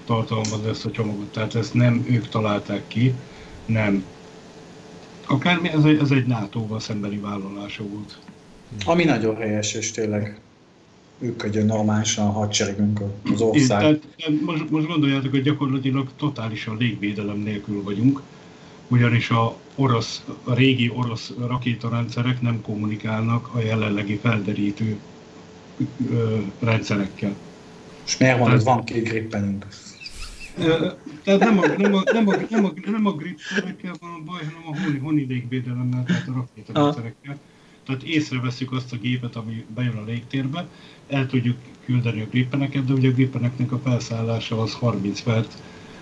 tartalmaz ezt a csomagot, tehát ezt nem ők találták ki, nem Akármi, ez egy, ez egy NATO-val szembeni vállalása volt. Ami nagyon helyes, és tényleg működjön normálisan a hadseregünk az ország. tehát, most, most gondoljátok, hogy gyakorlatilag totálisan légvédelem nélkül vagyunk, ugyanis a, orosz, a régi orosz rakétarendszerek nem kommunikálnak a jelenlegi felderítő ö, rendszerekkel. És miért van, hogy van két grippenünk? Tehát nem a, nem a, nem a, nem a, nem a grippenekkel van a baj, hanem a honi, honi légvédelemmel, tehát a rakétarendszerekkel. Tehát észreveszünk azt a gépet, ami bejön a légtérbe, el tudjuk küldeni a grippeneket, de ugye a grippeneknek a felszállása az 30 perc,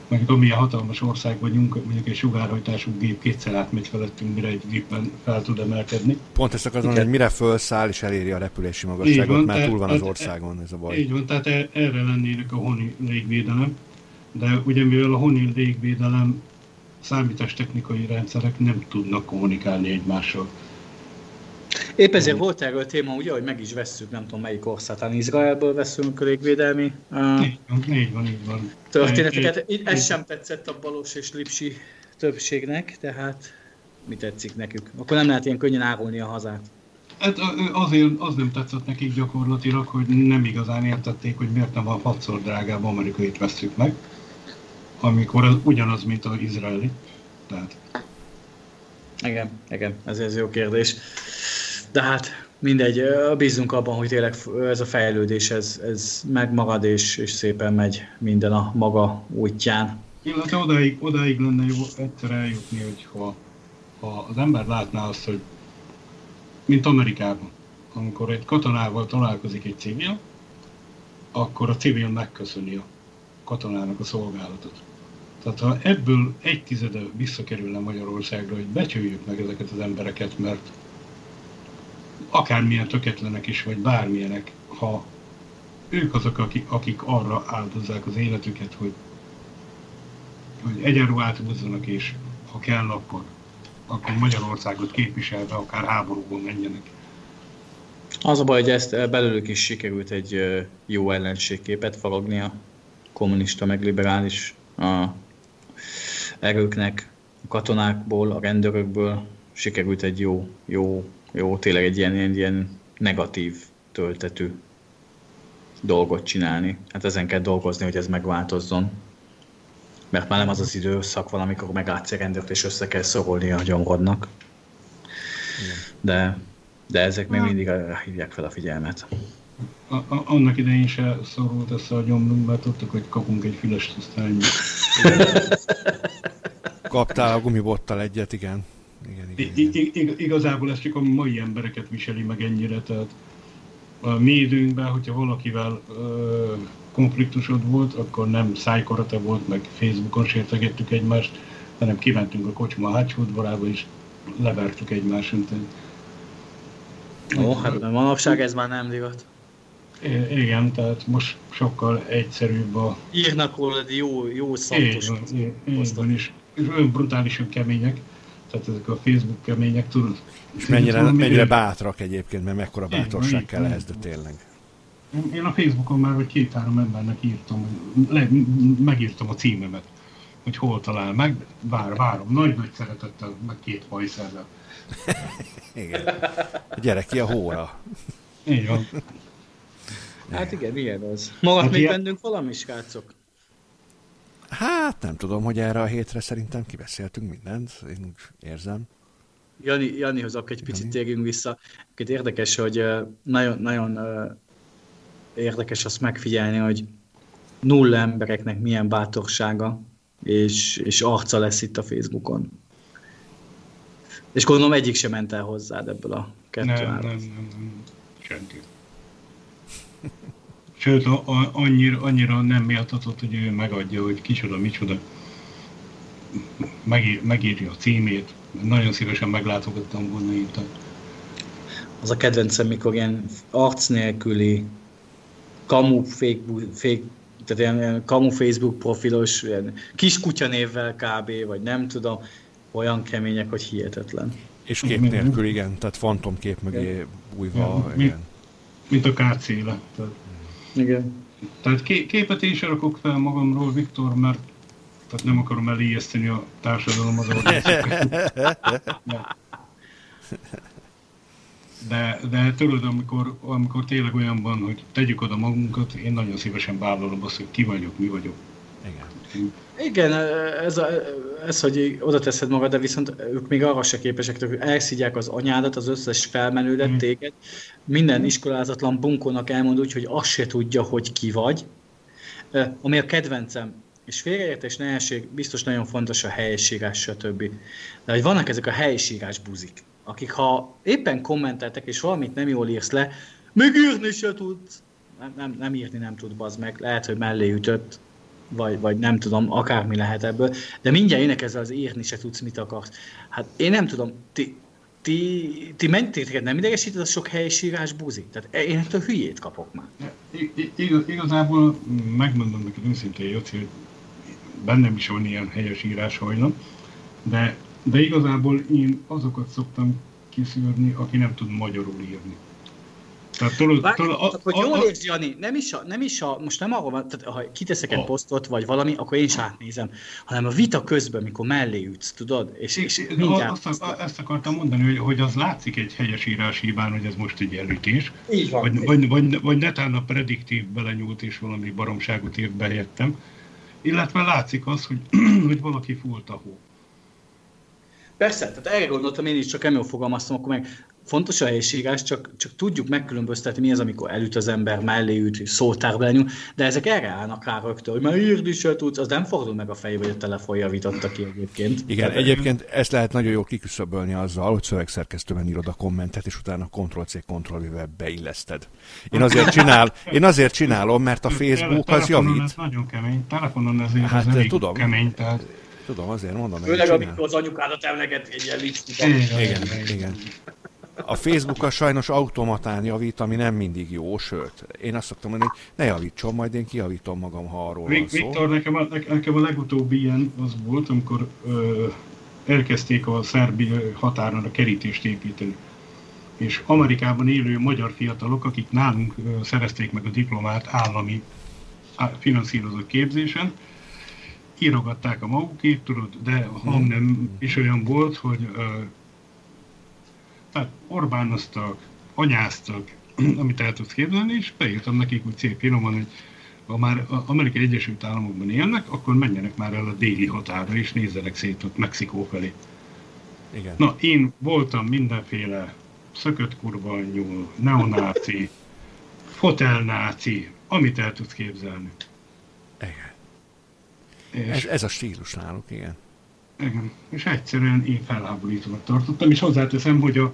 mondjuk amilyen hatalmas ország vagyunk, mondjuk egy sugárhajtású gép kétszer átmegy felettünk, mire egy gépen fel tud emelkedni. Pont ezt akarom hogy mire felszáll és eléri a repülési magasságot, van, mert túl van az országon ez a baj. Így van, tehát e- erre lennének a honi légvédelem, de ugye mivel a honi légvédelem számítástechnikai rendszerek nem tudnak kommunikálni egymással. Épp ezért volt erről téma, ugye, hogy meg is vesszük, nem tudom melyik országtán, Izraelből veszünk légvédelmi uh, így van, így van, így van. történeteket. Így, ez sem tetszett a Balos és Lipsi többségnek, tehát mi tetszik nekük? Akkor nem lehet ilyen könnyen árulni a hazát. Hát azért az nem tetszett nekik gyakorlatilag, hogy nem igazán értették, hogy miért nem a hatszor drágább amerikait veszük meg, amikor az ugyanaz, mint az izraeli. Tehát. Igen, igen, ez, ez jó kérdés. De hát mindegy, bízunk abban, hogy tényleg ez a fejlődés, ez, ez megmarad, és, és szépen megy minden a maga útján. Illetve odáig, odáig lenne jó egyszer eljutni, hogy ha, ha az ember látná azt, hogy mint Amerikában, amikor egy katonával találkozik egy civil, akkor a civil megköszöni a katonának a szolgálatot. Tehát ha ebből egy tizede visszakerülne Magyarországra, hogy becsüljük meg ezeket az embereket, mert akármilyen töketlenek is, vagy bármilyenek, ha ők azok, akik, akik arra áldozzák az életüket, hogy, hogy egyenruhát húzzanak, és ha kell, akkor, akkor Magyarországot képviselve akár háborúban menjenek. Az a baj, hogy ezt belőlük is sikerült egy jó ellenségképet falogni a kommunista meg liberális a erőknek, a katonákból, a rendőrökből sikerült egy jó, jó jó, tényleg egy ilyen, ilyen, ilyen negatív töltetű dolgot csinálni. Hát ezen kell dolgozni, hogy ez megváltozzon. Mert már nem az az időszak van, amikor meglátsz egy rendőrt, és össze kell szorolni a gyomrodnak. De, de ezek még mindig hívják fel a figyelmet. A, a, annak idején se szorult össze a gyomrunk, mert tudtuk, hogy kapunk egy füles aztán Kaptál a gumibottal egyet, igen igen, igen, igen. igazából ez csak a mai embereket viseli meg ennyire, tehát a mi időnkben, hogyha valakivel ö, konfliktusod volt, akkor nem szájkarate volt, meg Facebookon sértegettük egymást, hanem kimentünk a kocsma hátsó udvarába, és levertük egymást. Ó, hát manapság ez már nem divat. Igen, tehát most sokkal egyszerűbb a... Írnak rólad jó, jó szantos. Igen, igen, és, és olyan brutálisan kemények tehát ezek a Facebook kemények, tudod. És mennyire, mennyire bátrak egyébként, mert mekkora bátorság kell ehhez, de tényleg. Én a Facebookon már vagy két-három embernek írtam, le, megírtam a címemet, hogy hol talál meg, vár, várom, nagy-nagy szeretettel, meg két pajszerrel. igen. Gyere ki a hóra. Így van. Hát igen, milyen az. Magad hát még ilyen... bennünk valami, srácok? Hát nem tudom, hogy erre a hétre szerintem kibeszéltünk mindent, én úgy érzem. Jani, Janihoz akkor egy picit térjünk vissza. Két érdekes, hogy nagyon, nagyon érdekes azt megfigyelni, hogy nulla embereknek milyen bátorsága és, és arca lesz itt a Facebookon. És gondolom egyik sem ment el hozzád ebből a kettő nem, nem, nem, nem, senki. Sőt, a, a, annyira, annyira nem méltatott, hogy ő megadja, hogy kicsoda, micsoda. Megír, megírja a címét. Nagyon szívesen meglátogattam volna itt. Az a kedvencem, mikor ilyen arc nélküli kamu fake tehát ilyen, ilyen kamu Facebook profilos, ilyen kis névvel kb. vagy nem tudom, olyan kemények, hogy hihetetlen. És kép nélkül, igen, tehát fantomkép mögé bújva, igen. Mint, mint a kárcéle. Tehát igen. Tehát képet én sem rakok fel magamról, Viktor, mert tehát nem akarom elijeszteni a társadalom az De, de tudod, amikor, amikor tényleg olyan van, hogy tegyük oda magunkat, én nagyon szívesen vállalom azt, hogy ki vagyok, mi vagyok. Igen. Igen, ez, a, ez, hogy oda teszed magad, de viszont ők még arra se képesek, hogy elszígyák az anyádat, az összes felmenődet, mm. téged. Minden iskolázatlan bunkónak elmond úgy, hogy azt se tudja, hogy ki vagy. Ami a kedvencem, és félreértés, nehesség, biztos nagyon fontos a helyesírás, stb. De hogy vannak ezek a helyesírás buzik, akik ha éppen kommenteltek, és valamit nem jól írsz le, még írni se tudsz. Nem, nem, nem írni nem tud, bazd meg. Lehet, hogy mellé ütött, vagy, vagy nem tudom, akármi lehet ebből, de mindjárt énekezzel az írni se tudsz, mit akarsz. Hát én nem tudom, ti, ti, ti mentétek, nem idegesített a sok helyesírás buzi? Tehát én ettől hülyét kapok már. I, igaz, igazából megmondom neked őszintén, Jóci, hogy bennem is van ilyen helyes írás hajlam, de, de igazából én azokat szoktam kiszűrni, aki nem tud magyarul írni. Tehát tudod, Várj, tudod, a, hogy jól érzi, Jani, nem is, a, nem is a, most nem arról van, tehát ha kiteszek egy posztot, vagy valami, akkor én is átnézem, hanem a vita közben, mikor mellé ütsz, tudod, és, és, és mindjárt... Azt, azt, ezt akartam mondani, hogy, hogy az látszik egy helyesírás hibán, hogy ez most egy elütés. Így van. Vagy, vagy, vagy, vagy netán a prediktív belenyúlt, és valami baromságot írt behettem. Illetve látszik az, hogy, hogy valaki fúlt a hó. Persze, tehát erre gondoltam én is, csak jól fogalmaztam, akkor meg fontos a helységás, csak, csak tudjuk megkülönböztetni, mi az, amikor elüt az ember, mellé üt, szótárba lenyúl, de ezek erre állnak rá rögtön, hogy már írni se tudsz, az nem fordul meg a fejébe, hogy a telefon javította ki egyébként. Igen, Tehát, egyébként ezt lehet nagyon jól kiküszöbölni azzal, hogy szövegszerkesztőben írod a kommentet, és utána Ctrl-C, Ctrl-V beilleszted. Én azért, csinál, én azért csinálom, mert a Facebook az javít. Ez nagyon kemény, telefonon ezért hát, ez tudom. kemény, tehát Tudom, azért mondom. Főleg, amikor az anyukádat emleget egy ilyen Igen, igen, igen. A Facebook sajnos automatán javít, ami nem mindig jó, sőt, én azt szoktam mondani, hogy ne javítson, majd én kijavítom magam, ha arról van szó. Viktor, nekem a, nekem a legutóbbi ilyen az volt, amikor ö, elkezdték a szerbi határon a kerítést építeni. És Amerikában élő magyar fiatalok, akik nálunk ö, szerezték meg a diplomát állami finanszírozott képzésen, írogatták a magukét, tudod, de a hang nem is olyan volt, hogy ö, tehát Orbánoztak, anyáztak, amit el tudsz képzelni, és beírtam nekik úgy szép finoman, hogy ha már Amerikai Egyesült Államokban élnek, akkor menjenek már el a déli határra, és nézzenek szét ott Mexikó felé. Igen. Na, én voltam mindenféle szökött kurva nyúl, neonáci, fotelnáci, amit el tudsz képzelni. Igen. És ez, ez a stílus náluk, igen. Igen. És egyszerűen én felháborítónak tartottam, és hozzáteszem, hogy a,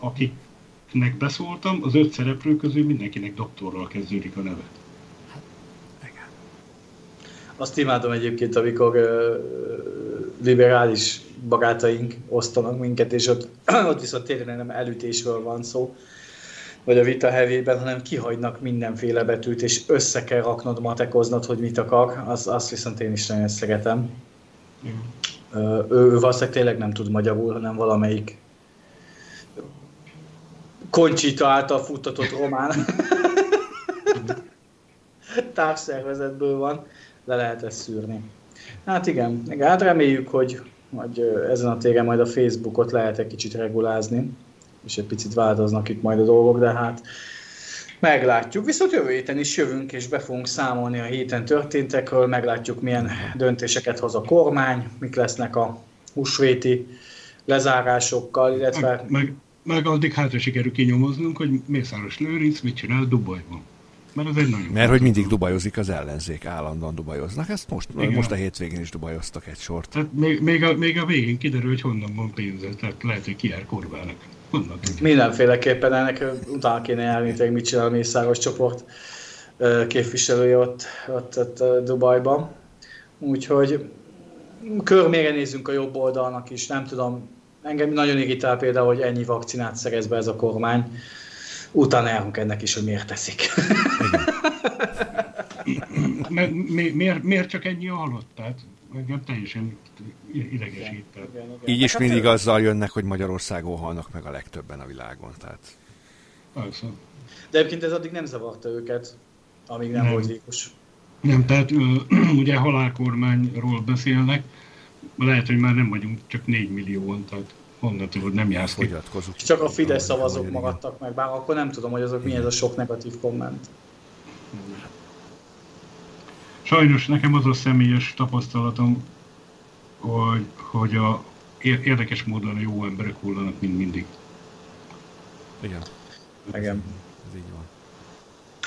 akiknek beszóltam, az öt szereplő közül mindenkinek doktorral kezdődik a neve. Igen. Azt imádom egyébként, amikor liberális barátaink osztanak minket, és ott, ott viszont tényleg nem elütésről van szó, vagy a vita hevében, hanem kihagynak mindenféle betűt, és össze kell raknod, matekoznod, hogy mit akar, az, azt viszont én is nagyon szeretem. Igen. Ő, ő valószínűleg tényleg nem tud magyarul, hanem valamelyik Koncsita által futtatott román társszervezetből van, le lehet ezt szűrni. Hát igen, hát reméljük, hogy, hogy ezen a téren majd a Facebookot lehet egy kicsit regulázni, és egy picit változnak itt majd a dolgok, de hát Meglátjuk, viszont jövő héten is jövünk, és be fogunk számolni a héten történtekről, meglátjuk, milyen döntéseket hoz a kormány, mik lesznek a húsvéti lezárásokkal, illetve... Meg, meg, meg addig hátra sikerül kinyomoznunk, hogy Mészáros Lőrinc mit csinál Dubajban. Mert ez egy nagyon Mert hogy mindig dubajozik az ellenzék, állandóan dubajoznak. Ezt most, Igen. most a hétvégén is dubajoztak egy sort. Tehát még, még, a, még a végén kiderül, hogy honnan van pénze, tehát lehet, hogy kiár kurvának. Mindenféleképpen ennek utána kéne járni, hogy mit csinál a Mészáros csoport képviselője ott, ott, ott Dubajban. Úgyhogy körmére nézzünk a jobb oldalnak is, nem tudom, engem nagyon irritál például, hogy ennyi vakcinát szerez be ez a kormány. Utána járunk ennek is, hogy miért teszik. mi, miért, miért csak ennyi a halott? Tehát engem teljesen idegesít. Így is mindig azzal jönnek, hogy Magyarországon halnak meg a legtöbben a világon. Tehát... Persze. De egyébként ez addig nem zavarta őket, amíg nem, nem. volt vírus. Nem, tehát ugye halálkormányról beszélnek. Lehet, hogy már nem vagyunk csak 4 millióan, tehát honnan tudod, nem jársz ki. És csak a Fidesz szavazók maradtak meg, bár akkor nem tudom, hogy azok mi ez a sok negatív komment. Sajnos nekem az a személyes tapasztalatom, hogy, hogy a érdekes módon a jó emberek hullanak, mint mindig. Igen. Igen. Ez így van.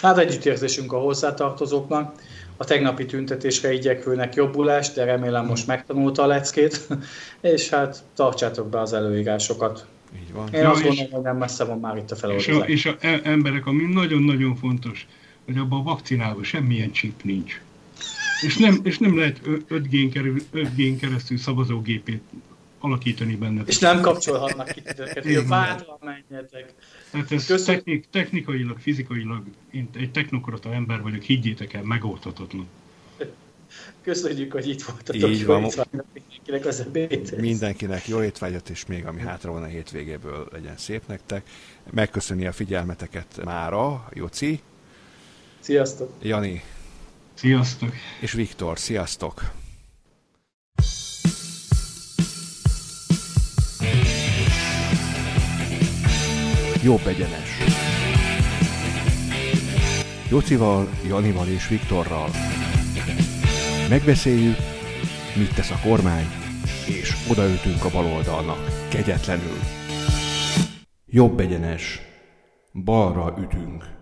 Hát együttérzésünk a hozzátartozóknak. A tegnapi tüntetésre igyekvőnek jobbulást, de remélem most megtanulta a leckét, és hát tartsátok be az előírásokat. Így van. Én ja, azt gondolom, hogy nem messze van már itt a feloldozás. És a, és a e- emberek, ami nagyon-nagyon fontos, hogy abban a vakcinában semmilyen chip nincs. És nem, és nem lehet 5G-n keresztül szavazógépét alakítani benne. És nem kapcsolhatnak ki titeket, hogy vádra menjetek. Tehát ez technik, technikailag, fizikailag, én egy technokrata ember vagyok, higgyétek el, megoldhatatlan. Köszönjük, hogy itt voltatok. Így van. Mindenkinek az ebéd. Mindenkinek jó étvágyat, és még ami hátra van a hétvégéből legyen szép nektek. Megköszöni a figyelmeteket mára, Joci. Sziasztok. Jani. Sziasztok. És Viktor, sziasztok. Jobb egyenes. Jocival, Janival és Viktorral. Megbeszéljük, mit tesz a kormány, és odaütünk a baloldalnak, kegyetlenül. Jobb egyenes. Balra ütünk.